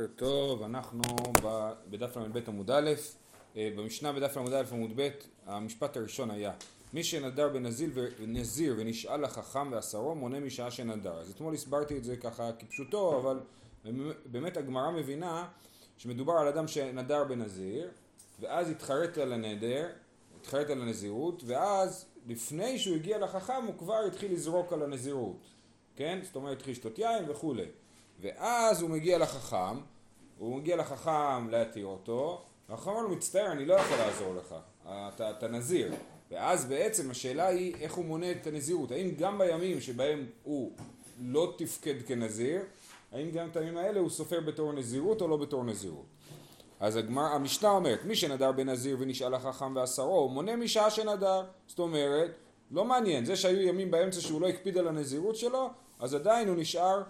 בוקר טוב, אנחנו בדף ל"ב עמוד א', אה, במשנה בדף ל"א עמוד ב', המשפט הראשון היה מי שנדר בנזיר ונשאל לחכם ועשרו מונה משעה שנדר. אז אתמול הסברתי את זה ככה כפשוטו, אבל באמת הגמרא מבינה שמדובר על אדם שנדר בנזיר ואז התחרט על הנדר, התחרט על הנזירות ואז לפני שהוא הגיע לחכם הוא כבר התחיל לזרוק על הנזירות, כן? זאת אומרת התחיל לשתות יין וכולי ואז הוא מגיע לחכם, הוא מגיע לחכם להתיר אותו, והחכם אומר לו מצטער אני לא יכול לעזור לך, אתה, אתה נזיר. ואז בעצם השאלה היא איך הוא מונה את הנזירות, האם גם בימים שבהם הוא לא תפקד כנזיר, האם גם את הימים האלה הוא סופר בתור נזירות או לא בתור נזירות. אז הגמר, המשנה אומרת, מי שנדר בנזיר ונשאל החכם ועשרו, הוא מונה משעה שנדר. זאת אומרת, לא מעניין, זה שהיו ימים באמצע שהוא לא הקפיד על הנזירות שלו, אז עדיין הוא נשאר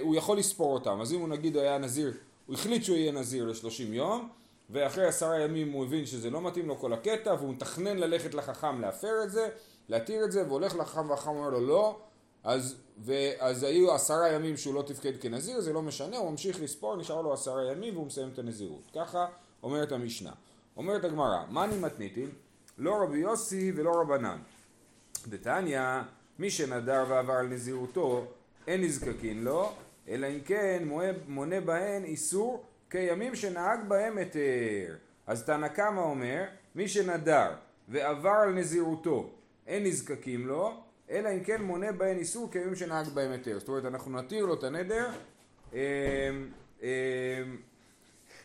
הוא יכול לספור אותם. אז אם הוא נגיד היה נזיר, הוא החליט שהוא יהיה נזיר לשלושים יום, ואחרי עשרה ימים הוא הבין שזה לא מתאים לו כל הקטע, והוא מתכנן ללכת לחכם להפר את זה, להתיר את זה, והולך לחכם והחכם אומר לו לא, אז, ואז היו עשרה ימים שהוא לא תפקד כנזיר, זה לא משנה, הוא ממשיך לספור, נשאר לו עשרה ימים והוא מסיים את הנזירות. ככה אומרת המשנה. אומרת הגמרא, מאני מתניתין? לא רבי יוסי ולא רבנן. דתניא, מי שנדר ועבר על נזירותו, אין נזקקין לו, אלא אם כן מונה בהן איסור כימים שנהג בהם היתר. אז תנא קמא אומר, מי שנדר ועבר על נזירותו אין נזקקים לו, אלא אם כן מונה בהן איסור כימים שנהג בהם היתר. זאת אומרת, אנחנו נתיר לו את הנדר, אמ, אמ,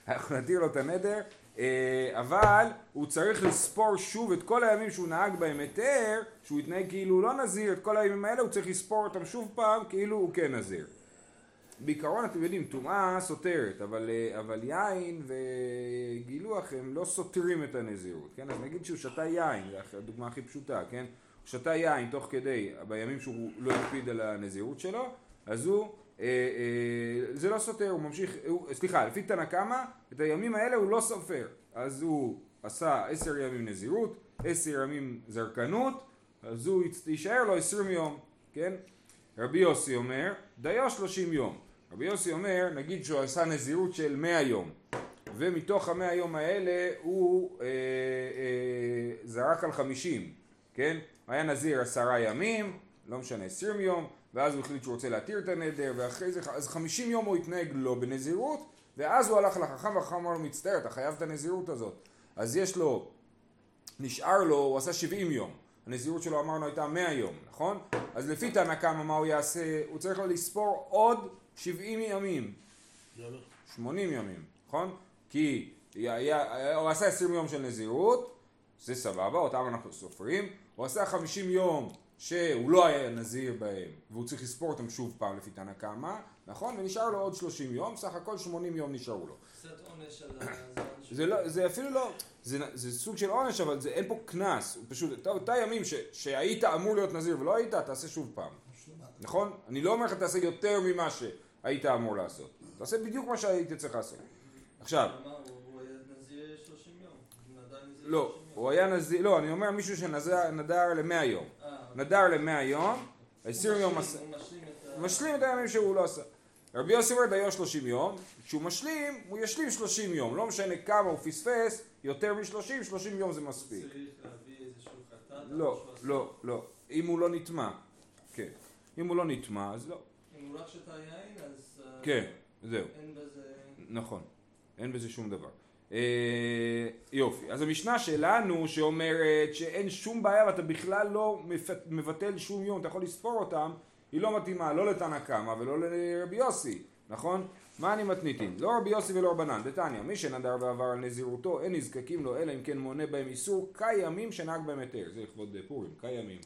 אנחנו נתיר לו את הנדר, אבל הוא צריך לספור שוב את כל הימים שהוא נהג בהם היתר, שהוא יתנהג כאילו הוא לא נזיר, את כל הימים האלה הוא צריך לספור אותם שוב פעם כאילו הוא כן נזיר. בעיקרון אתם יודעים, טומאה סותרת, אבל, אה, אבל יין וגילוח הם לא סותרים את הנזירות, כן? אז נגיד שהוא שתה יין, זו הדוגמה הכי פשוטה, כן? הוא שתה יין תוך כדי, בימים שהוא לא הקפיד על הנזירות שלו, אז הוא אה, אה, זה לא סותר, הוא ממשיך, הוא, סליחה, לפי תנא קמא, את הימים האלה הוא לא סופר. אז הוא עשה עשר ימים נזירות, עשר ימים זרקנות, אז הוא יישאר לו עשרים יום, כן? רבי יוסי אומר, דיו שלושים יום. רבי יוסי אומר, נגיד שהוא עשה נזירות של מאה יום, ומתוך המאה יום האלה הוא אה, אה, זרק על חמישים, כן? היה נזיר עשרה ימים, לא משנה, עשרים יום, ואז הוא החליט שהוא רוצה להתיר את הנדר, ואחרי זה, אז חמישים יום הוא התנהג לא בנזירות, ואז הוא הלך לחכם, והחכם אמר לו, מצטער, אתה חייב את הנזירות הזאת. אז יש לו, נשאר לו, הוא עשה שבעים יום. הנזירות שלו אמרנו הייתה מאה יום, נכון? אז לפי תנא קמא מה הוא יעשה? הוא צריך לו לספור עוד שבעים ימים. שמונים ימים, נכון? כי היה, הוא עשה עשרים יום של נזירות, זה סבבה, אותם אנחנו סופרים. הוא עשה חמישים יום שהוא לא היה נזיר בהם והוא צריך לספור אותם שוב פעם לפי תנא קמא, נכון? ונשאר לו עוד 30 יום, סך הכל 80 יום נשארו לו. קצת עונש על הזמן זה, לא, זה אפילו לא, זה, זה סוג של עונש אבל זה, אין פה קנס, פשוט אותה ימים ש, שהיית אמור להיות נזיר ולא היית, תעשה שוב פעם, נכון? אני לא אומר לך תעשה יותר ממה שהיית אמור לעשות, תעשה בדיוק מה שהיית צריך לעשות. עכשיו, הוא היה נזיר 30 יום. לא, הוא היה נזיר, לא, אני אומר מישהו שנדר למאה יום. נדר למאה יום, עשרים יום הוא משלים את הימים שהוא לא עשה. רבי יוסי אומר דיו שלושים יום, כשהוא משלים, הוא ישלים שלושים יום, לא משנה כמה הוא פספס, יותר משלושים, שלושים יום זה מספיק. לא, עשה? לא, לא. אם הוא לא נטמע, כן. אם הוא לא נטמע, אז לא. אם הוא רק שתה יין, אז... אה, כן, זהו. אין בזה... נכון. אין בזה שום דבר. אה, יופי. אז המשנה שלנו שאומרת שאין שום בעיה ואתה בכלל לא מבטל שום יום, אתה יכול לספור אותם, היא לא מתאימה לא לתנא קמא ולא לרבי יוסי, נכון? מה אני מתניתין? לא רבי יוסי ולא רבנן, דתניא, מי שנדר ועבר על נזירותו, אין נזקקים לו אלא אם כן מונה בהם איסור כימים שנהג בהם היתר, זה לכבוד פורים, כימים.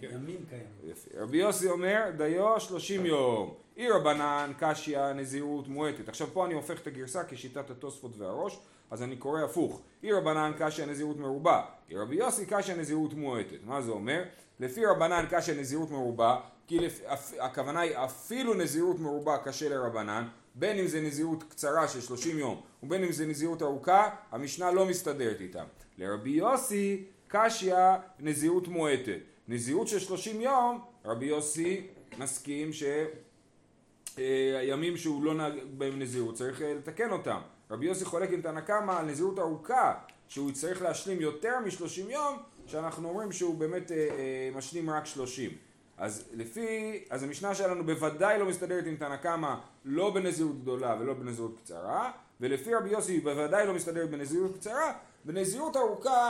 כן. ימים קיימים. יפה. רבי יוסי אומר, דיו שלושים יום. אי רבנן, קשיא, נזירות מועטת. עכשיו פה אני הופך את הגרסה כשיטת התוספות והראש, אז אני קורא הפוך. אי רבנן, קשיא, נזירות מרובה. אי רבי יוסי, קשיא, נזירות מועטת. מה זה אומר? לפי רבנן, קשיא, נזירות מרובה, כי לפ... הכוונה היא אפילו נזירות מרובה קשה לרבנן, בין אם זה נזירות קצרה של 30 יום ובין אם זה נזירות ארוכה, המשנה לא מסתדרת איתם. לרבי יוסי, קשיא, נזירות מועטת. נזירות של 30 יום, רבי יוסי מסכים ש... אה, שהוא לא נהג בהם נזירות, צריך אה, לתקן אותם. רבי יוסי חולק עם תנא קמא על נזירות ארוכה, שהוא יצטרך להשלים יותר משלושים יום, שאנחנו אומרים שהוא באמת אה, אה, משלים רק שלושים. אז לפי, אז המשנה שלנו בוודאי לא מסתדרת עם תנא קמא לא בנזירות גדולה ולא בנזירות קצרה, ולפי רבי יוסי היא בוודאי לא מסתדרת בנזירות קצרה, בנזירות ארוכה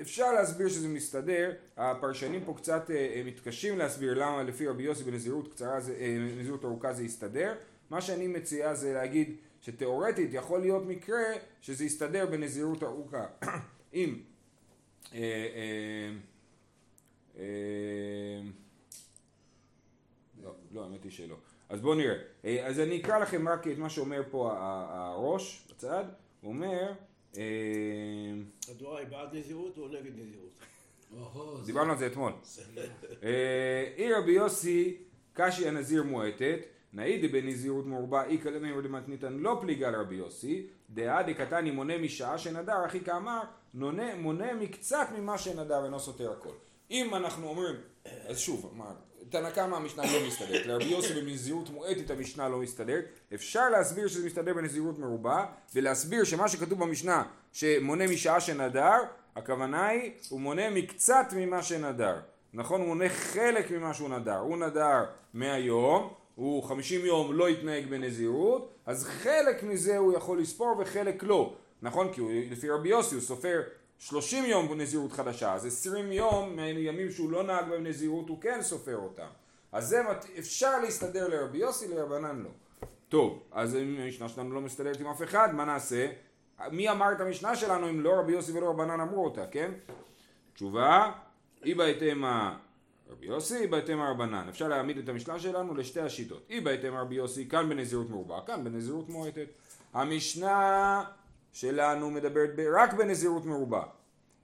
אפשר להסביר שזה מסתדר, הפרשנים פה קצת אה, מתקשים להסביר למה לפי רבי יוסי בנזירות קצרה, אה, בנזירות ארוכה זה יסתדר, מה שאני מציע זה להגיד שתאורטית יכול להיות מקרה שזה יסתדר בנזירות ארוכה. אם אה, אה, אה, לא, לא, האמת היא שלא. אז בואו נראה. אה, אז אני אקרא לכם רק את מה שאומר פה הראש בצד. הוא אומר... התורה היא בעד נזירות או נגד נזירות? דיברנו על זה אתמול. אי רבי יוסי קשי הנזיר מועטת, נאידי בנזירות מרובה אי כלמי דמתניתן לא פליגה לרבי יוסי, דעה דקתני מונה משעה שנדר, אחי כאמר, מונה מקצת ממה שנדר אינו סותר הכל. אם אנחנו אומרים, אז שוב, מה, תנא קמא המשנה לא מסתדרת, לרבי יוסי בנזירות מועטת המשנה לא מסתדרת, אפשר להסביר שזה מסתדר בנזירות מרובה, ולהסביר שמה שכתוב במשנה שמונה משעה שנדר, הכוונה היא, הוא מונה מקצת ממה שנדר. נכון? הוא מונה חלק ממה שהוא נדר. הוא נדר 100 יום, הוא 50 יום לא התנהג בנזירות, אז חלק מזה הוא יכול לספור וחלק לא. נכון? כי הוא, לפי רבי יוסי הוא סופר 30 יום בנזירות חדשה, אז 20 יום מימים שהוא לא נהג בהם נזירות הוא כן סופר אותם. אז זה אפשר להסתדר לרבי יוסי, לרבנן לא. טוב, אז אם המשנה שלנו לא מסתדרת עם אף אחד, מה נעשה? מי אמר את המשנה שלנו אם לא רבי יוסי ולא רבנן אמרו אותה, כן? תשובה, אי בהתאם רבי יוסי, בהתאם רבנן. אפשר להעמיד את המשנה שלנו לשתי השיטות. אי בהתאם רבי יוסי, כאן בנזירות מרובה, כאן בנזירות מועטת. המשנה שלנו מדברת רק בנזירות מרובה.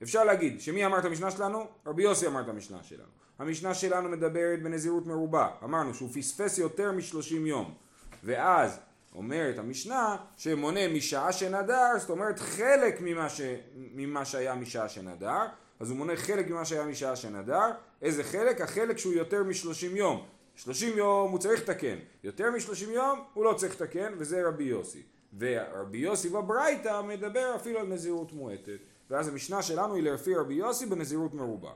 אפשר להגיד שמי אמר את המשנה שלנו? רבי יוסי אמר את המשנה שלנו. המשנה שלנו מדברת בנזירות מרובה. אמרנו שהוא פספס יותר משלושים יום. ואז אומרת המשנה שמונה משעה שנדר, זאת אומרת חלק ממה, ש... ממה שהיה משעה שנדר, אז הוא מונה חלק ממה שהיה משעה שנדר, איזה חלק? החלק שהוא יותר משלושים יום. שלושים יום הוא צריך לתקן, יותר משלושים יום הוא לא צריך לתקן, וזה רבי יוסי. ורבי יוסי בברייתא מדבר אפילו על נזירות מועטת. ואז המשנה שלנו היא לפי רבי יוסי בנזירות מרובה.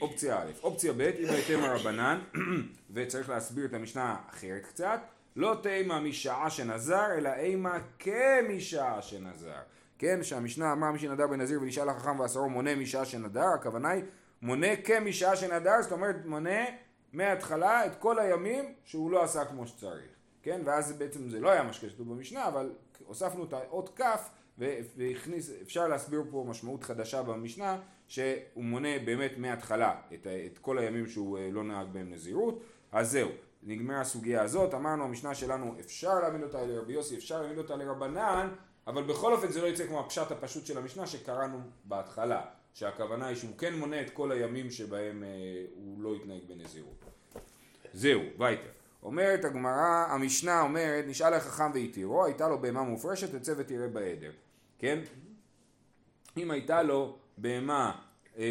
אופציה א', אופציה ב', היא בהתאם הרבנן, וצריך להסביר את המשנה אחרת קצת, לא תימה משעה שנזר, אלא אימה כמשעה שנזר. כן, שהמשנה אמרה מי שנדר בנזיר ונשאל החכם ועשרו מונה משעה שנדר, הכוונה היא מונה כמשעה שנדר, זאת אומרת מונה מההתחלה את כל הימים שהוא לא עשה כמו שצריך. כן, ואז בעצם זה לא היה מה שכתוב במשנה, אבל הוספנו את האות כ' והכניס, אפשר להסביר פה משמעות חדשה במשנה, שהוא מונה באמת מההתחלה את, את כל הימים שהוא אה, לא נהג בהם נזירות, אז זהו, נגמרה הסוגיה הזאת, אמרנו המשנה שלנו אפשר להעמיד אותה לרבי יוסי, אפשר להעמיד אותה לרבנן, אבל בכל אופן זה לא יצא כמו הפשט הפשוט של המשנה שקראנו בהתחלה, שהכוונה היא שהוא כן מונה את כל הימים שבהם אה, הוא לא התנהג בנזירות. זהו, וייטר. אומרת הגמרא, המשנה אומרת, נשאל החכם והתירו, הייתה לו בהמה מופרשת, תצא ותראה בעדר. כן? אם הייתה לו בהמה, אה,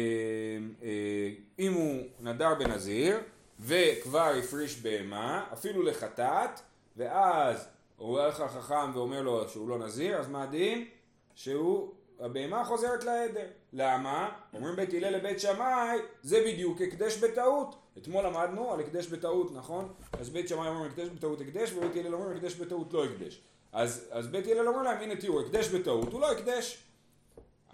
אה, אם הוא נדר בנזיר וכבר הפריש בהמה, אפילו לחטאת, ואז הוא הולך לחכם ואומר לו שהוא לא נזיר, אז מה הדין? שהוא, הבהמה חוזרת לעדר. למה? אומרים בית הלל לבית שמאי, זה בדיוק הקדש בטעות. אתמול למדנו על הקדש בטעות, נכון? אז בית שמאי אומרים הקדש בטעות הקדש, ובית הלל אומרים הקדש בטעות לא הקדש. אז, אז בית הלל אומר להם, הנה תראו, הקדש בטעות הוא לא הקדש.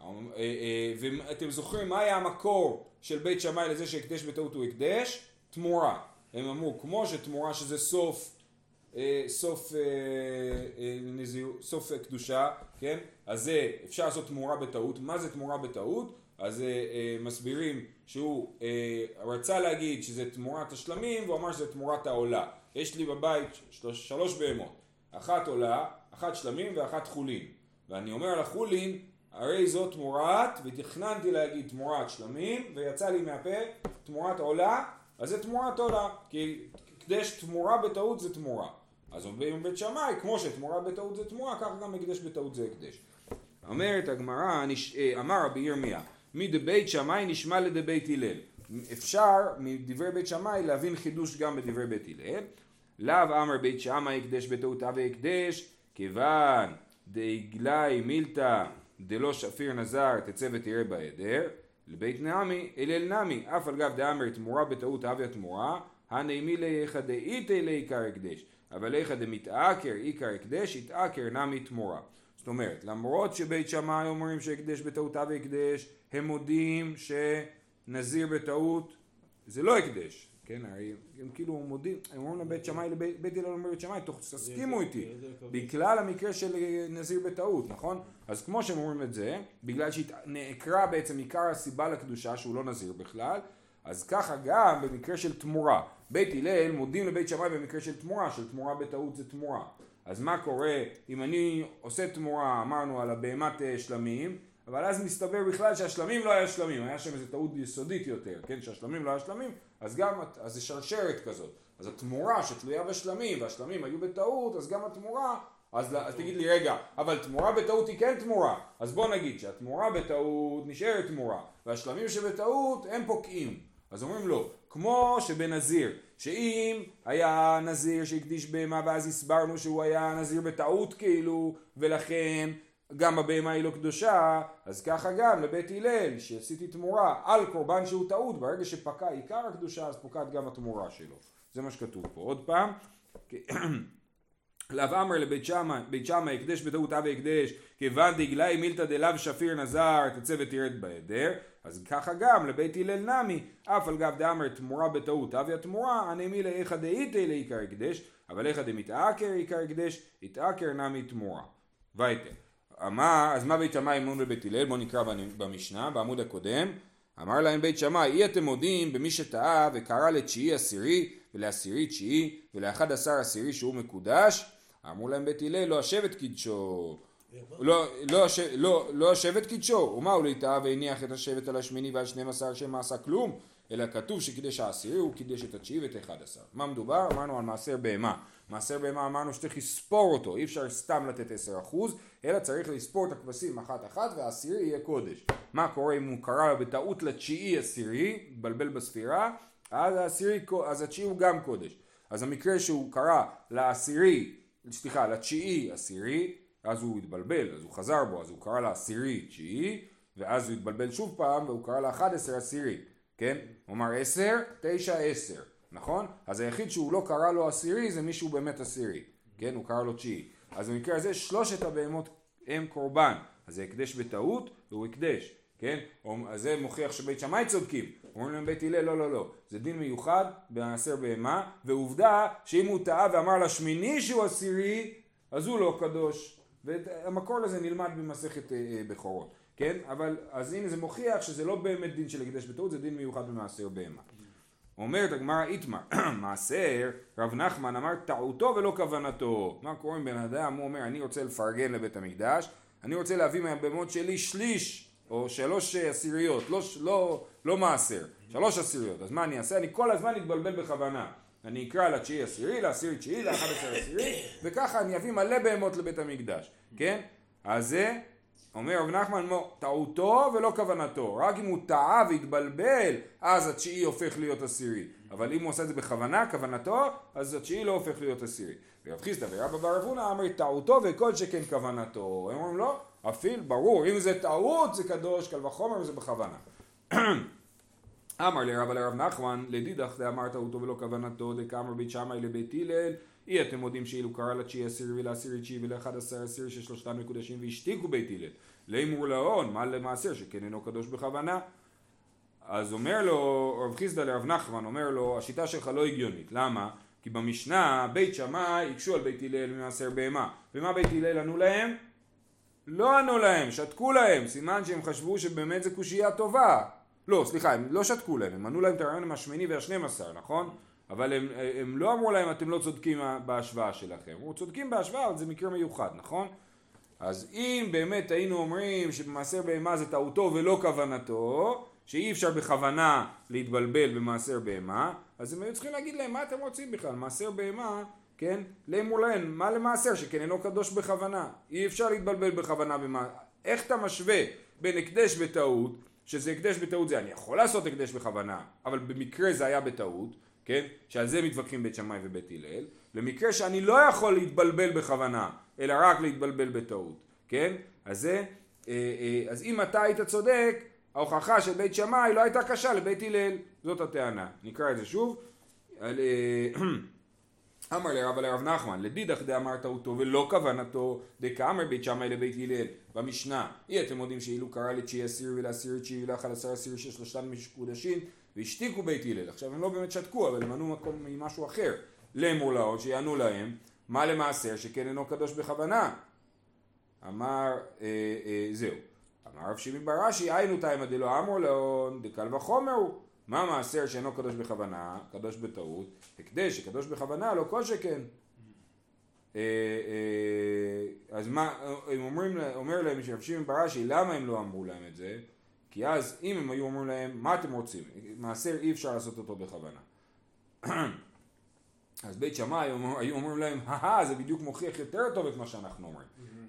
אה, אה, ואתם זוכרים מה היה המקור של בית שמאי לזה שהקדש בטעות הוא הקדש? תמורה. הם אמרו, כמו שתמורה שזה סוף, סוף, נזיר, סוף קדושה, כן? אז זה, אפשר לעשות תמורה בטעות. מה זה תמורה בטעות? אז מסבירים שהוא רצה להגיד שזה תמורת השלמים, והוא אמר שזה תמורת העולה. יש לי בבית שלוש, שלוש בהמות. אחת עולה, אחת שלמים ואחת חולין. ואני אומר על החולין, הרי זו תמורת, ותכננתי להגיד תמורת שלמים, ויצא לי מהפה תמורת עולה, אז זה תמורת עולה, כי הקדש תמורה בטעות זה תמורה. אז אומרים בית שמאי, כמו שתמורה בטעות זה תמורה, כך גם הקדש בטעות זה הקדש. אומרת הגמרא, אה, אמר רבי ירמיה, מדבית שמאי נשמע לדבית הלל. אפשר מדברי בית שמאי להבין חידוש גם בדברי בית הלל. לאו אמר בית שמאי הקדש בטעות אבי הקדש, כיוון דאגלי מילתא דלא שפיר נזר תצא ותראה בהיעדר, לבית נעמי אלל נמי, אף על גב דאמר תמורה בטעות אבי התמורה, הנעימי ליכא דאיתי לעיקר הקדש, אבל ליכא דמתעקר עיקר הקדש, יתעקר נמי תמורה. זאת אומרת, למרות שבית שמאי אומרים שהקדש בטעות אבי הקדש, הם מודים שנזיר בטעות זה לא הקדש, כן, הרי הם כאילו מודים, הם אומרים לבית שמאי, לבית בית הלל אומר לבית שמאי, תסכימו איתי, בגלל המקרה של נזיר בטעות, נכון? אז כמו שהם אומרים את זה, בגלל שנעקרה בעצם עיקר הסיבה לקדושה שהוא לא נזיר בכלל, אז ככה גם במקרה של תמורה, בית הלל מודים לבית שמאי במקרה של תמורה, של תמורה בטעות זה תמורה. אז מה קורה אם אני עושה תמורה, אמרנו על הבהמת אה, שלמים, אבל אז מסתבר בכלל שהשלמים לא היה שלמים, היה שם איזו טעות יסודית יותר, כן, שהשלמים לא היה שלמים, אז גם, אז זה שרשרת כזאת. אז התמורה שתלויה בשלמים, והשלמים היו בטעות, אז גם התמורה, אז, אז תגיד לי, רגע, אבל תמורה בטעות היא כן תמורה, אז בוא נגיד שהתמורה בטעות נשארת תמורה, והשלמים שבטעות הם פוקעים. אז אומרים לו, כמו שבנזיר, שאם היה נזיר שהקדיש בהמה ואז הסברנו שהוא היה נזיר בטעות כאילו, ולכן גם הבהמה היא לא קדושה, אז ככה גם לבית הלל, שעשיתי תמורה על קורבן שהוא טעות, ברגע שפקע עיקר הקדושה, אז פוקעת גם התמורה שלו. זה מה שכתוב פה. עוד פעם, לאו אמר לבית שמאי, בית שמאי הקדש בטעות אבי הקדש, כיוון דגלי מילתא דלאו שפיר נזר, תצא ותרד בהדר, אז ככה גם לבית הלל נמי, אף על גב דאמר תמורה בטעות אבי התמורה, הנמי לאיכא דאיתא לעיקר הקדש, אבל איכא דמתעקר עיקר הקדש, יתעקר נמי תמורה. וייטר. אמר, אז מה בית שמאי אמון בבית הלל? בואו נקרא במשנה, בעמוד הקודם. אמר להם בית שמאי, אי אתם מודים במי שטעה וקרא לתשיעי עשירי ולעשירי תשיעי ולאחד עשר עשירי שהוא מקודש? אמרו להם בית הלל, לא השבט קידשו. לא, לא, לא, לא השבט קידשו, ומה הוא ליטאה והניח את השבט על השמיני ועל שנים עשר שמה עשה כלום? אלא כתוב שקידש העשירי הוא קידש את התשיעי ואת אחד עשר. מה מדובר? אמרנו על מעשר בהמה. מעשר בהמה אמרנו שצריך לספור אותו, אי אפשר סתם לתת עשר אחוז, אלא צריך לספור את הכבשים אחת אחת והעשירי יהיה קודש. מה קורה אם הוא קרא בטעות לתשיעי עשירי, בלבל בספירה, אז העשירי, אז התשיעי הוא גם קודש. אז המקרה שהוא קרא לעשירי, סליחה, לתשיעי עשירי, אז הוא התבלבל, אז הוא חזר בו, אז הוא קרא לעשירי תשיעי, ואז הוא התבלבל שוב פעם והוא קרא לאחד עשר עשירי, כן? הוא אמר עשר, תשע, עשר. נכון? אז היחיד שהוא לא קרא לו עשירי זה מישהו באמת עשירי, כן? הוא קרא לו תשיעי. אז במקרה הזה שלושת הבהמות הם קורבן, אז זה הקדש בטעות והוא הקדש, כן? אז זה מוכיח שבית שמאי צודקים. אומרים להם בית הלל לא לא לא, זה דין מיוחד במעשר בהמה, ועובדה שאם הוא טעה ואמר לשמיני שהוא עשירי, אז הוא לא קדוש. והמקור לזה נלמד במסכת אה, אה, בכורות, כן? אבל אז הנה זה מוכיח שזה לא באמת דין של הקדש בטעות, זה דין מיוחד במעשר בהמה. אומרת הגמרא איתמר, מעשר, רב נחמן אמר טעותו ולא כוונתו. מה קורה עם בן אדם, הוא אומר אני רוצה לפרגן לבית המקדש, אני רוצה להביא מהבהמות שלי שליש או שלוש עשיריות, לא, לא, לא מעשר, שלוש עשיריות, אז מה אני אעשה? אני כל הזמן אתבלבל בכוונה. אני אקרא לתשיעי עשירי, לעשירי תשיעי, לאחד עשר עשירי, וככה אני אביא מלא בהמות לבית המקדש, כן? אז זה אומר רב נחמן, טעותו ולא כוונתו, רק אם הוא טעה והתבלבל, אז התשיעי הופך להיות עשירי. אבל אם הוא עושה את זה בכוונה, כוונתו, אז התשיעי לא הופך להיות עשירי. ורב חיסדא ורבא בר אבונה אמר טעותו וכל שכן כוונתו. הם אומרים לא, אפילו, ברור, אם זה טעות זה קדוש, קל וחומר וזה בכוונה. אמר לרב נחמן, לדידך דאמר טעותו ולא כוונתו, דקאמר בית שמאי לבית הלל, אי אתם מודים שאילו קרא לתשיעי עשירי ולעשירי תשיעי ולאחד עשר עשירי ששלושתם מקודשים והשתיקו בית הלל. לימור להון, מה למעשר שכן אינו קדוש בכוונה. אז אומר לו רב חיסדא לרב נחמן, אומר לו, השיטה שלך לא הגיונית. למה? כי במשנה בית שמאי הקשו על בית הלל ממעשר בהמה. ומה בית הלל ענו להם? לא ענו להם, שתקו להם. סימן שהם חשבו שבאמת זו קושייה טובה. לא, סליחה, הם לא שתקו להם, הם ענו להם את הרעיון עם השמיני והשנים עשר, נכון? אבל הם, הם לא אמרו להם אתם לא צודקים בהשוואה שלכם. הם צודקים בהשוואה, אבל זה מקרה מיוחד, נכון? אז אם באמת היינו אומרים שבמעשר בהמה זה טעותו ולא כוונתו, שאי אפשר בכוונה להתבלבל במעשר בהמה, אז הם היו צריכים להגיד להם מה אתם רוצים בכלל, מעשר בהמה, כן, לאמור להם, מה למעשר שכן אינו קדוש בכוונה, אי אפשר להתבלבל בכוונה במה, איך אתה משווה בין הקדש בטעות, שזה הקדש בטעות זה אני יכול לעשות הקדש בכוונה, אבל במקרה זה היה בטעות, כן? שעל זה מתווכחים בית שמאי ובית הלל, למקרה שאני לא יכול להתבלבל בכוונה, אלא רק להתבלבל בטעות, כן? אז זה, אה, אה, אז אם אתה היית צודק, ההוכחה של בית שמאי לא הייתה קשה לבית הלל, זאת הטענה. נקרא את זה שוב. על, אמר לרב לרב נחמן, לדידך דאמר טעותו ולא כוונתו, דקאמר בית שמאי לבית הלל, במשנה, אי אתם יודעים שאילו קרא לתשיעי אסיר ולאסיר תשיעי ולאכל עשר אסיר ששלושתן מקודשים והשתיקו בית הלל, עכשיו הם לא באמת שתקו אבל הם ענו מקום ממשהו אחר, לאמור לאות שיענו להם, מה למעשר שכן אינו קדוש בכוונה, אמר אה, אה, זהו, אמר רב שמעון ברש"י היינו תימא דלא אמור לאון דקל וחומר הוא מה מעשר שאינו קדוש בכוונה, קדוש בטעות, הקדש שקדוש בכוונה לא כל שכן. אה, אה, אז מה, הם אומרים, אומר להם שמעון ברש"י, למה הם לא אמרו להם את זה? כי אז אם הם היו אומרים להם, מה אתם רוצים? מעשר אי אפשר לעשות אותו בכוונה. אז בית שמאי היו אומרים להם, הא זה בדיוק מוכיח יותר טוב את מה שאנחנו אומרים.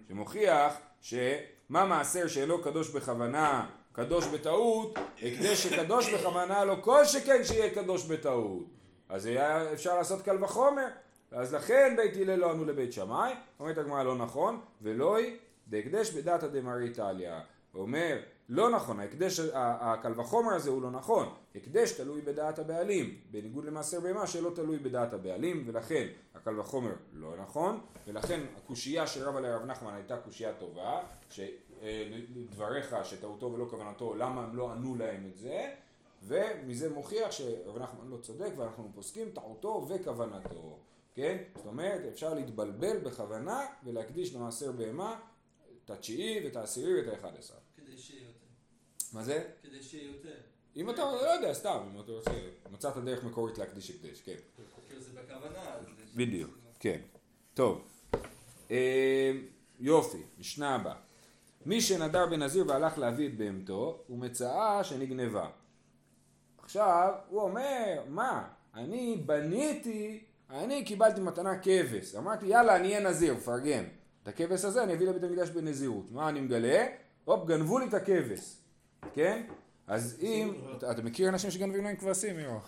שמוכיח שמה מעשר שאינו קדוש בכוונה קדוש בטעות, הקדש שקדוש בכוונה לא כל שכן שיהיה קדוש בטעות. אז היה אפשר לעשות קל וחומר. אז לכן בית הלל לא ענו לבית שמאי, אומרת הגמרא לא נכון, ולא היא בהקדש בדתא דמרי טליה. הוא אומר, לא נכון, ההקדש, הקל וחומר הזה הוא לא נכון, הקדש תלוי בדעת הבעלים, בניגוד למעשר בהמה שלא תלוי בדעת הבעלים, ולכן הקל וחומר לא נכון, ולכן הקושייה של רב עלי רב נחמן הייתה קושייה טובה, דבריך שטעותו ולא כוונתו, למה הם לא ענו להם את זה, ומזה מוכיח שרב נחמן לא צודק ואנחנו פוסקים טעותו וכוונתו, כן? זאת אומרת, אפשר להתבלבל בכוונה ולהקדיש למעשר בהמה את התשיעי ואת העשירי ואת האחד עשר. כדי שיהיה יותר. מה זה? כדי שיהיה יותר. אם אתה לא יודע, סתם, אם אתה רוצה, מצאת דרך מקורית להקדיש הקדש, כן. כאילו זה בכוונה. בדיוק, כן. טוב. אה, יופי, משנה הבאה. מי שנדר בנזיר והלך להביא את בהמתו, הוא מצאה שנגנבה. עכשיו, הוא אומר, מה, אני בניתי, אני קיבלתי מתנה כבש. אמרתי, יאללה, אני אהיה נזיר, מפרגן. את הכבש הזה אני אביא לבית המקדש בנזירות. מה אני מגלה? הופ, גנבו לי את הכבש. כן? אז אם, אתה אתה מכיר אנשים שגנבים להם כבשים, יואו?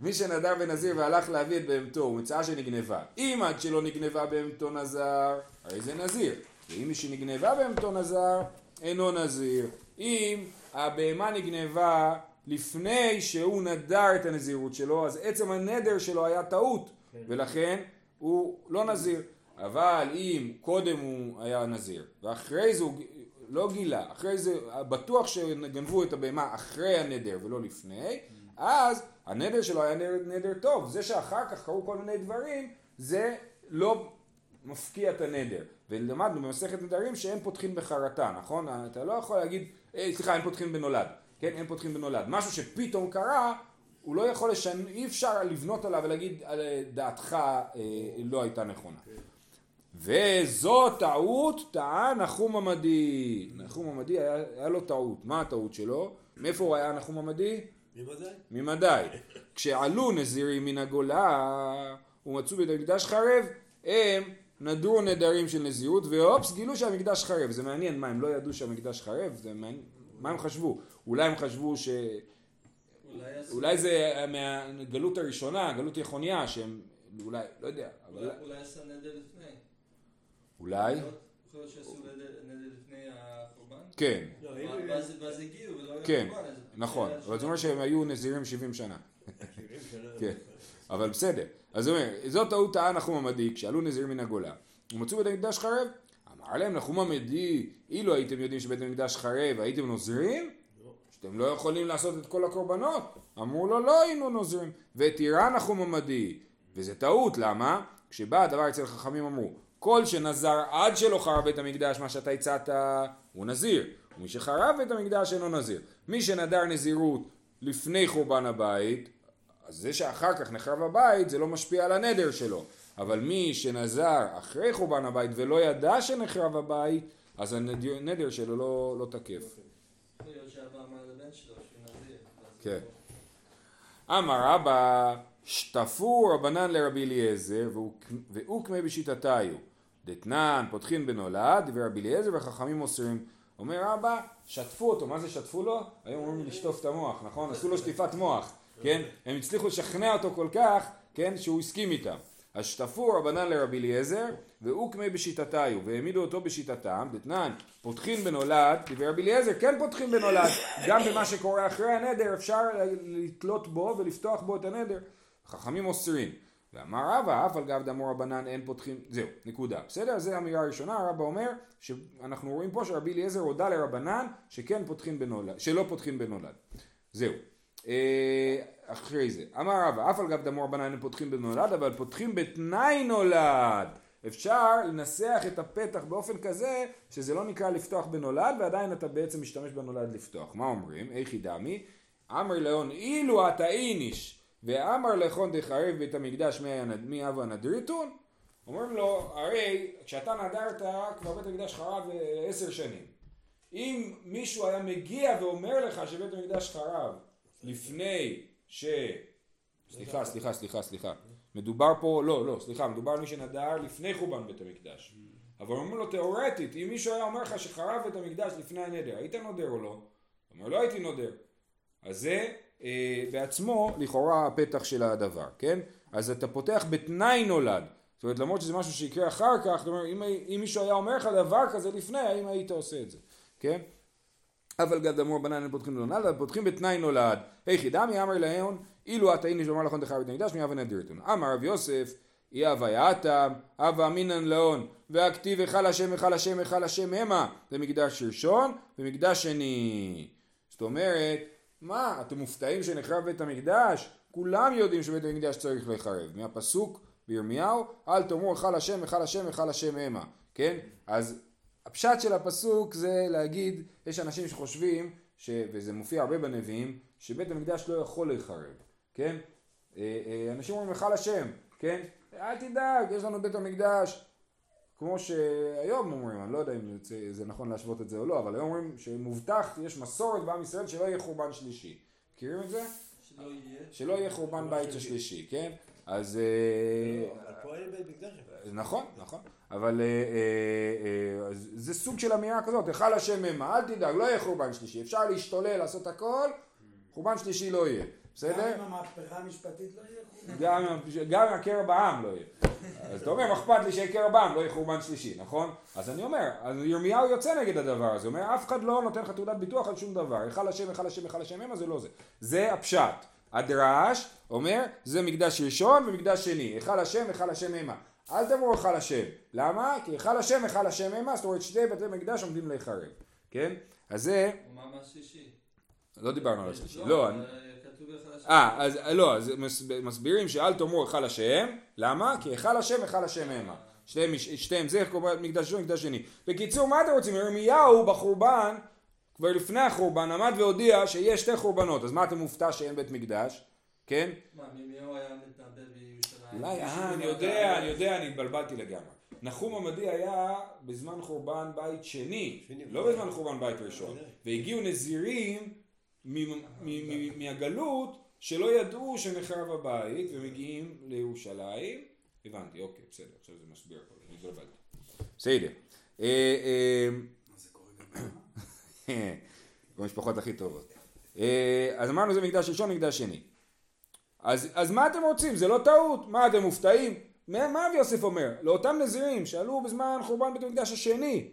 מי שנדר בנזיר והלך להביא את בהמתו, הוא מצאה שנגנבה. אם עד שלא נגנבה בהמתו נזר, הרי זה נזיר. ואם מי שנגנבה בהמתו נזר, אינו נזיר. אם הבהמה נגנבה לפני שהוא נדר את הנזירות שלו, אז עצם הנדר שלו היה טעות, ולכן הוא לא נזיר. אבל אם קודם הוא היה נזיר, ואחרי זה הוא לא גילה, אחרי זה בטוח שגנבו את הבהמה אחרי הנדר ולא לפני, אז הנדר שלו היה נדר, נדר טוב. זה שאחר כך קרו כל מיני דברים, זה לא מפקיע את הנדר. ולמדנו במסכת נדרים שאין פותחין בחרטה, נכון? אתה לא יכול להגיד, אה, סליחה, אין פותחין בנולד. כן, אין פותחין בנולד. משהו שפתאום קרה, הוא לא יכול לשנות, אי אפשר לבנות עליו ולהגיד, "אה, דעתך אה, לא הייתה נכונה. וזו טעות טען נחום עמדי. נחום עמדי היה, היה לו טעות. מה הטעות שלו? מאיפה הוא היה נחום עמדי? בוודאי. ממדי. כשעלו נזירים מן הגולה ומצאו בית המקדש חרב, הם נדרו נדרים של נזירות ואופס גילו שהמקדש חרב. זה מעניין, מה הם לא ידעו שהמקדש חרב? זה מעניין, מה הם חשבו? אולי הם חשבו ש... אולי אולי זה מהגלות הראשונה, גלות יחוניה, שהם... אולי, לא יודע, אבל אולי- אולי עשה נדר לפני. אולי, יכול להיות שעשו נדר? כן, לא, ואז- הגיעו ולא היה כן, נכון, אבל זה אומר שהם היו נזירים 70 שנה. 70 שנה. כן. אבל בסדר. אז הוא אומר, זאת טעות טען נחום עמדי, כשעלו נזירים מן הגולה, ומצאו בית המקדש חרב, אמר להם נחום עמדי, אילו הייתם יודעים שבית המקדש חרב, הייתם נוזרים? לא. שאתם לא יכולים לעשות את כל הקורבנות. אמרו לו, לא היינו נוזרים. ותירא נחום עמדי. וזה טעות, למה? כשבא הדבר אצל חכמים אמרו, כל שנזר עד שלא חרב בית המקדש, מה שאתה הצעת, הוא נזיר. ומי שחרב בית המקדש אינו נזיר. מי שנדר נזירות לפני חורבן הבית, אז זה שאחר כך נחרב הבית זה לא משפיע על הנדר שלו. אבל מי שנזר אחרי חורבן הבית ולא ידע שנחרב הבית, אז הנדר שלו לא, לא תקף. כן. אמר רבא, שטפו רבנן לרבי אליעזר ואוקמה בשיטתיו. דתנן פותחין בנולד, ורבי אליעזר וחכמים אוסרים. אומר רבא, שטפו אותו, מה זה שטפו לו? היום אומרים לשטוף את המוח, נכון? עשו לו שטיפת מוח, כן? הם הצליחו לשכנע אותו כל כך, כן? שהוא הסכים איתם. אז שטפו רבנן לרבי אליעזר, ואוקמי בשיטתיו, והעמידו אותו בשיטתם, דתנן, פותחין בנולד, דיבר רבי אליעזר, כן פותחין בנולד, גם במה שקורה אחרי הנדר אפשר לתלות בו ולפתוח בו את הנדר, חכמים אוסרים. ואמר רבא, אף על גב דמו רבנן אין פותחין, זהו, נקודה. בסדר? זו האמירה הראשונה, רבא אומר שאנחנו רואים פה שרבי אליעזר הודה לרבנן שכן פותחין בנולד, שלא פותחין בנולד. זהו. אה, אחרי זה, אמר רבא, אף על גב דמו רבנן אין פותחין בנולד, אבל פותחים בתנאי נולד. אפשר לנסח את הפתח באופן כזה שזה לא נקרא לפתוח בנולד ועדיין אתה בעצם משתמש בנולד לפתוח. מה אומרים? איכי דמי? אמר לאון אילו אתה איניש ואמר לכון דחרב בית המקדש מי אבו הנדריתון? אומרים לו הרי כשאתה נדרת כבר בית המקדש חרב אה, עשר שנים. אם מישהו היה מגיע ואומר לך שבית המקדש חרב לפני ש... סליחה סליחה סליחה סליחה. מדובר פה לא לא סליחה מדובר על מי שנדר לפני חורבן בית המקדש. אבל אומרים לו תאורטית אם מישהו היה אומר לך שחרב בית המקדש לפני הנדר היית נודר או לא? הוא אומר לא הייתי נודר. אז זה בעצמו לכאורה הפתח של הדבר, כן? אז אתה פותח בתנאי נולד. זאת אומרת למרות שזה משהו שיקרה אחר כך, זאת אומרת אם, אם מישהו היה אומר לך דבר כזה לפני, האם היית עושה את זה, כן? אבל גד אמור בנן הם פותחים בנולד, אבל פותחים בתנאי נולד. היכי דמי אמר להם, אילו אתה איניש ואמר לכם דחר בית המקדש מי אבן אדירתון. אמר רב יוסף, אי הווייתם, אבה אמינן לאון, והכתיב היכל השם, היכל השם, היכל השם המה, זה מקדש ראשון ומקדש שני. זאת אומרת, מה, אתם מופתעים שנחרב בית המקדש? כולם יודעים שבית המקדש צריך להיחרב. מהפסוק בירמיהו, אל תאמרו היכל השם, היכל השם, היכל השם המה. כן? אז הפשט של הפסוק זה להגיד, יש אנשים שחושבים, ש, וזה מופיע הרבה בנביאים, שבית המקדש לא יכול להיחרב. כן? אה, אה, אנשים אומרים היכל השם, כן? אל תדאג, יש לנו בית המקדש, כמו שהיום אומרים, אני לא יודע אם זה, זה נכון להשוות את זה או לא, אבל היום אומרים שמובטח, יש מסורת בעם ישראל שלא יהיה חורבן שלישי. מכירים את זה? שלא יהיה. שלא יהיה חורבן בית השלישי, כן? אז... לא, אה, נכון, נכון. אבל אה, אה, זה סוג של אמירה כזאת, היכל השם המה, אל תדאג, לא יהיה חורבן שלישי. אפשר להשתולל, לעשות הכל, חורבן שלישי לא יהיה. בסדר? גם אם המהפכה המשפטית לא יהיה גם אם הקרע בעם לא יהיה. אז אתה אומר, מה אכפת לי שיהיה קרע בעם, לא יהיה חורבן שלישי, נכון? אז אני אומר, אז ירמיהו יוצא נגד הדבר הזה, אומר, אף אחד לא נותן לך תעודת ביטוח על שום דבר, היכל השם, היכל השם, היכל השם, המה זה לא זה. זה הפשט. הדרש אומר, זה מקדש ראשון ומקדש שני, היכל השם, היכל השם המה. אל תאמרו היכל השם. למה? כי היכל השם, היכל השם המה, זאת אומרת שתי בתי מקדש עומדים להיחרב. כן? אז זה... ומה מהשישי? לא דיברנו על השלישי. לא, אה, אז לא, אז מס- מסבירים שאל תאמרו היכל השם, למה? כי היכל השם, היכל השם המה. שתיהם, שתיהם זה מקדש ראשון, מקדש שני. בקיצור, מה אתם רוצים? ירמיהו בחורבן, כבר לפני החורבן, עמד והודיע שיש שתי חורבנות, אז מה אתם מופתע שאין בית מקדש? כן? מה, מימיהו היה מתנבא בירושלים? אולי, אה, אני יודע, אני יודע, אני התבלבלתי לגמרי. נחום עמדי היה בזמן חורבן בית שני. לא בזמן חורבן בית ראשון. והגיעו נזירים מהגלות שלא ידעו שנחרב הבית ומגיעים לירושלים. הבנתי, אוקיי, בסדר, עכשיו זה מסביר הכל, אני התבלבלתי. בסדר. אה, אה, במשפחות הכי טובות. אה, אז אמרנו זה מקדש ראשון, מקדש שני. אז, אז מה אתם רוצים? זה לא טעות? מה אתם מופתעים? מה, מה יוסף אומר? לאותם נזירים שעלו בזמן חורבן בית המקדש השני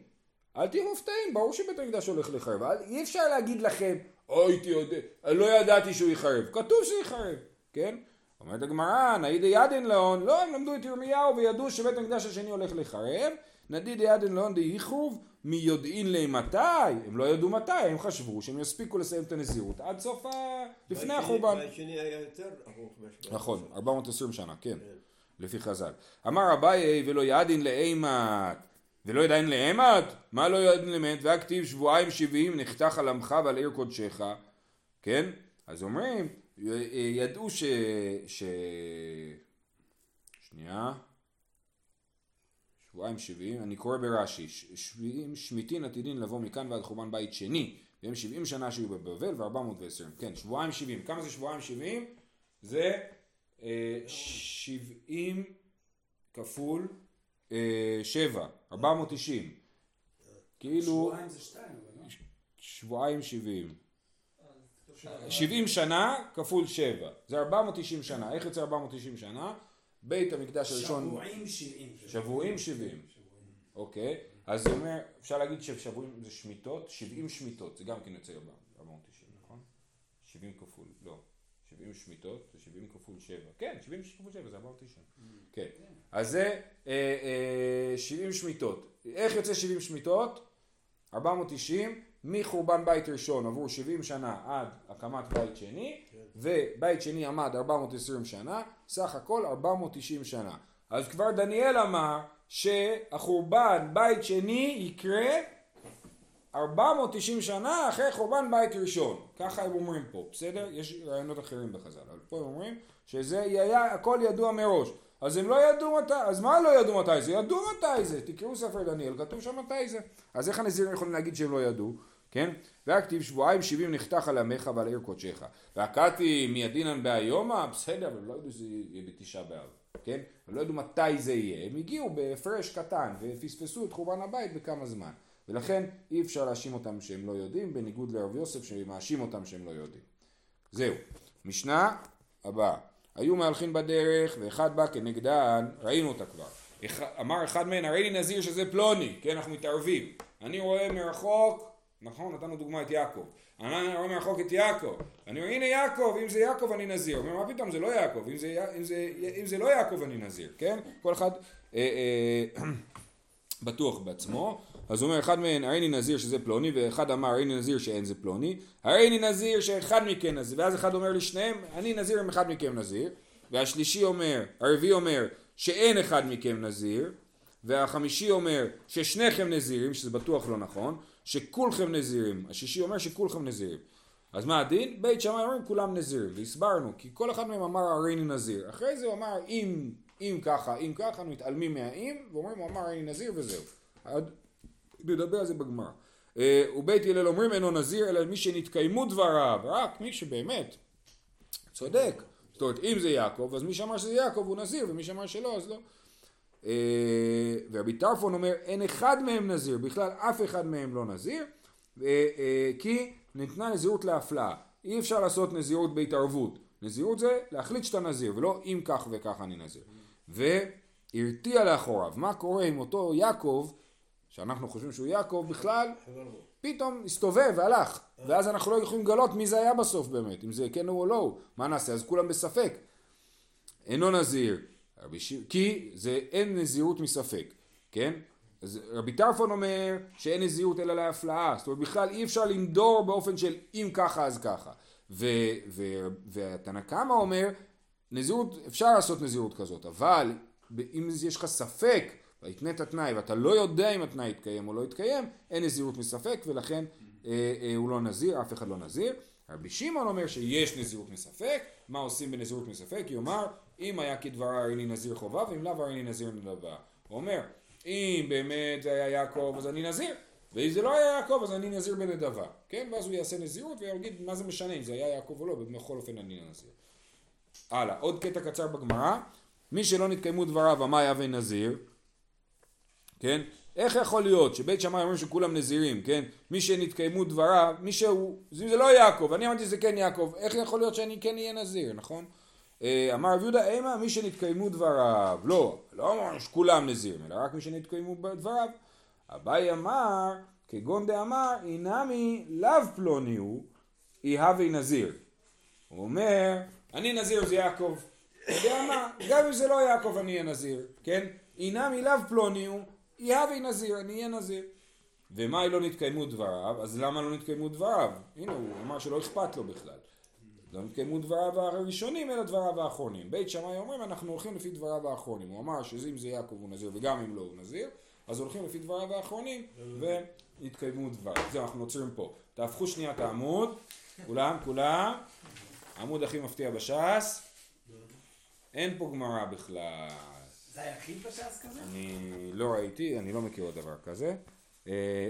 אל תהיו מופתעים, ברור שבית המקדש הולך להיחרב. אל- אי אפשר להגיד לכם, הייתי יודע, לא ידעתי שהוא ייחרב. כתוב שהוא ייחרב, כן? אומרת הגמרא, נאידי ידין לאון, לא, הם למדו את ירמיהו וידעו שבית המקדש השני הולך להיחרב. נדיד ידין לאון דאיחוב מיודעין להם מתי, הם לא ידעו מתי, הם חשבו שהם יספיקו לסיים את הנזירות עד סוף ה... לפני החורבן. בית שני היה יותר ארוך. נכון, 420 שנה, כן, לפי חז"ל. אמר אביי ולא ידין לאימת, ולא ידין לאימת? מה לא ידין לאמת? והכתיב שבועיים שבעים נחתך על עמך ועל עיר קודשך, כן? אז אומרים, ידעו ש... ש... שנייה. שבועיים שבעים, אני קורא ברש"י, שבעים שמיטין עתידין לבוא מכאן ועד חורבן בית שני, והם שבעים שנה שהיו בבבל וארבע מאות ועשרים, כן, שבועיים שבעים, כמה זה שבועיים שבעים? זה אה, שבעים כפול אה, שבע, ארבע מאות תשעים, כאילו, שבועיים זה שתיים, אבל לא? שבועיים שבעים. אז כפול 70 שנה כפול 7, זה 490 שנה, איך יוצא 490 שנה? בית המקדש הראשון, שבועים שבעים. שבועים 70, אוקיי, אז זה אומר, אפשר להגיד ששבועים זה שמיטות, 70 שמיטות, זה גם כן יוצא 490, נכון? 70 כפול, לא, 70 שמיטות, זה 70 כפול 7, כן, 70 כפול 7 זה 490, כן, אז זה אה, אה, 70 שמיטות, איך יוצא 70 שמיטות? 490 מחורבן בית ראשון עבור 70 שנה עד הקמת בית שני ובית שני עמד 420 שנה סך הכל 490 שנה. אז כבר דניאל אמר שהחורבן בית שני יקרה 490 שנה אחרי חורבן בית ראשון ככה הם אומרים פה בסדר? יש רעיונות אחרים בחז"ל אבל פה הם אומרים שזה היה הכל ידוע מראש אז הם לא ידעו מתי, אז מה לא ידעו מתי זה? ידעו מתי זה, תקראו ספר דניאל, כתוב שם מתי זה. אז איך הנזירים יכולים להגיד שהם לא ידעו, כן? והכתיב שבועיים שבעים נחתך על עמך ועל עיר קודשך. והכתי מידינן בהיומא, בסדר, אבל לא ידעו שזה יהיה בתשעה באב, כן? הם לא ידעו מתי זה יהיה, הם הגיעו בהפרש קטן ופספסו את חורבן הבית בכמה זמן. ולכן אי אפשר להאשים אותם שהם לא יודעים, בניגוד לרב יוסף שמאשים אותם שהם לא יודעים. זהו. משנה הבאה. היו מהלכים בדרך ואחד בא כנגדן, ראינו אותה כבר. אמר אחד מהם, הרי לי נזיר שזה פלוני, כן, אנחנו מתערבים. אני רואה מרחוק, נכון, נתנו דוגמא את יעקב. אני רואה מרחוק את יעקב. אני אומר, הנה יעקב, אם זה יעקב אני נזיר. אומר, מה פתאום, זה לא יעקב, אם זה, אם זה, אם זה לא יעקב אני נזיר, כן? כל אחד אה, אה, בטוח בעצמו. אז הוא אומר, אחד מהם, הרי אני נזיר שזה פלוני, ואחד אמר, הרי אני נזיר שאין זה פלוני. הרי אני נזיר שאחד מכם נזיר, ואז אחד אומר לשניהם, אני נזיר אם אחד מכם נזיר. והשלישי אומר, הרביעי אומר, שאין אחד מכם נזיר. והחמישי אומר ששניכם נזירים, שזה בטוח לא נכון, שכולכם נזירים. השישי אומר שכולכם נזירים. אז מה הדין? בית שמאי אומרים כולם נזירים, והסברנו, כי כל אחד מהם אמר הרי אני נזיר. אחרי זה הוא אמר אם, אם ככה, אם ככה, מתעלמים מהאם, ואומרים הוא אמר הרי אני נזיר וזהו. נדבר על זה בגמרא. אה, ובית הלל אומרים אינו נזיר אלא מי שנתקיימו דבריו, רק מי שבאמת צודק. זאת אומרת אם זה יעקב אז מי שאמר שזה יעקב הוא נזיר ומי שאמר שלא אז לא. אה, ורבי טרפון אומר אין אחד מהם נזיר, בכלל אף אחד מהם לא נזיר, אה, כי ניתנה נזירות להפלאה. אי אפשר לעשות נזירות בהתערבות. נזירות זה להחליט שאתה נזיר ולא אם כך וכך אני נזיר. והרתיע לאחוריו. מה קורה עם אותו יעקב שאנחנו חושבים שהוא יעקב בכלל פתאום הסתובב והלך. ואז אנחנו לא יכולים לגלות מי זה היה בסוף באמת אם זה כן או לא. מה נעשה? אז כולם בספק. אינו נזיר. כי זה אין נזירות מספק כן? אז רבי טרפון אומר שאין נזירות אלא להפלאה. זאת אומרת בכלל אי אפשר לנדור באופן של אם ככה אז ככה. ו... ו... והתנא קמא אומר נזירות אפשר לעשות נזירות כזאת אבל אם יש לך ספק והתנית התנאי ואתה לא יודע אם התנאי יתקיים או לא יתקיים, אין נזירות מספק ולכן אה, אה, הוא לא נזיר, אף אחד לא נזיר. רבי שמעון אומר שיש נזירות מספק, מה עושים בנזירות מספק? יאמר, אם היה כדברה הרי לי נזיר חובה ואם לאו הרי לי נזיר נדבה. הוא אומר, אם באמת זה היה יעקב אז אני נזיר, ואם זה לא היה יעקב אז אני נזיר בנדבה, כן? ואז הוא יעשה נזירות ויגיד מה זה משנה אם זה היה יעקב או לא, בכל אופן אני נזיר. הלאה, עוד קטע קצר בגמרא, מי שלא נתקיימו דבריו אמר יהווה נזיר כן? איך יכול להיות שבית שמאי אומרים שכולם נזירים, כן? מי שנתקיימו דבריו, מי שהוא, אם זה לא יעקב, אני אמרתי שזה כן יעקב, איך יכול להיות שאני כן אהיה נזיר, נכון? אמר רב יהודה אימה מי שנתקיימו דבריו, לא, לא אמרנו שכולם נזירים, אלא רק מי שנתקיימו דבריו. אביי אמר, כגון דאמר, אינמי לאו פלוני הוא, יהווה נזיר. הוא אומר, אני נזיר זה יעקב. אתה יודע מה, גם אם זה לא יעקב אני אהיה נזיר, כן? אינמי לאו פלוני הוא, יהווה נזיר, אני אהיה נזיר. ומה לא נתקיימו דבריו? אז למה לא נתקיימו דבריו? הנה הוא אמר שלא אכפת לו בכלל. לא נתקיימו דבריו הראשונים אלא דבריו האחרונים. בית שמאי אומרים אנחנו הולכים לפי דבריו האחרונים. הוא אמר שאם זה יעקב הוא נזיר וגם אם לא הוא נזיר, אז הולכים לפי דבריו האחרונים והתקיימו דבריו. זהו אנחנו עוצרים פה. תהפכו שנייה את העמוד, כולם, כולם. העמוד הכי מפתיע בש"ס. אין פה גמרא בכלל. זה היחיד בש"ס כזה? אני לא ראיתי, אני לא מכיר עוד דבר כזה. אה,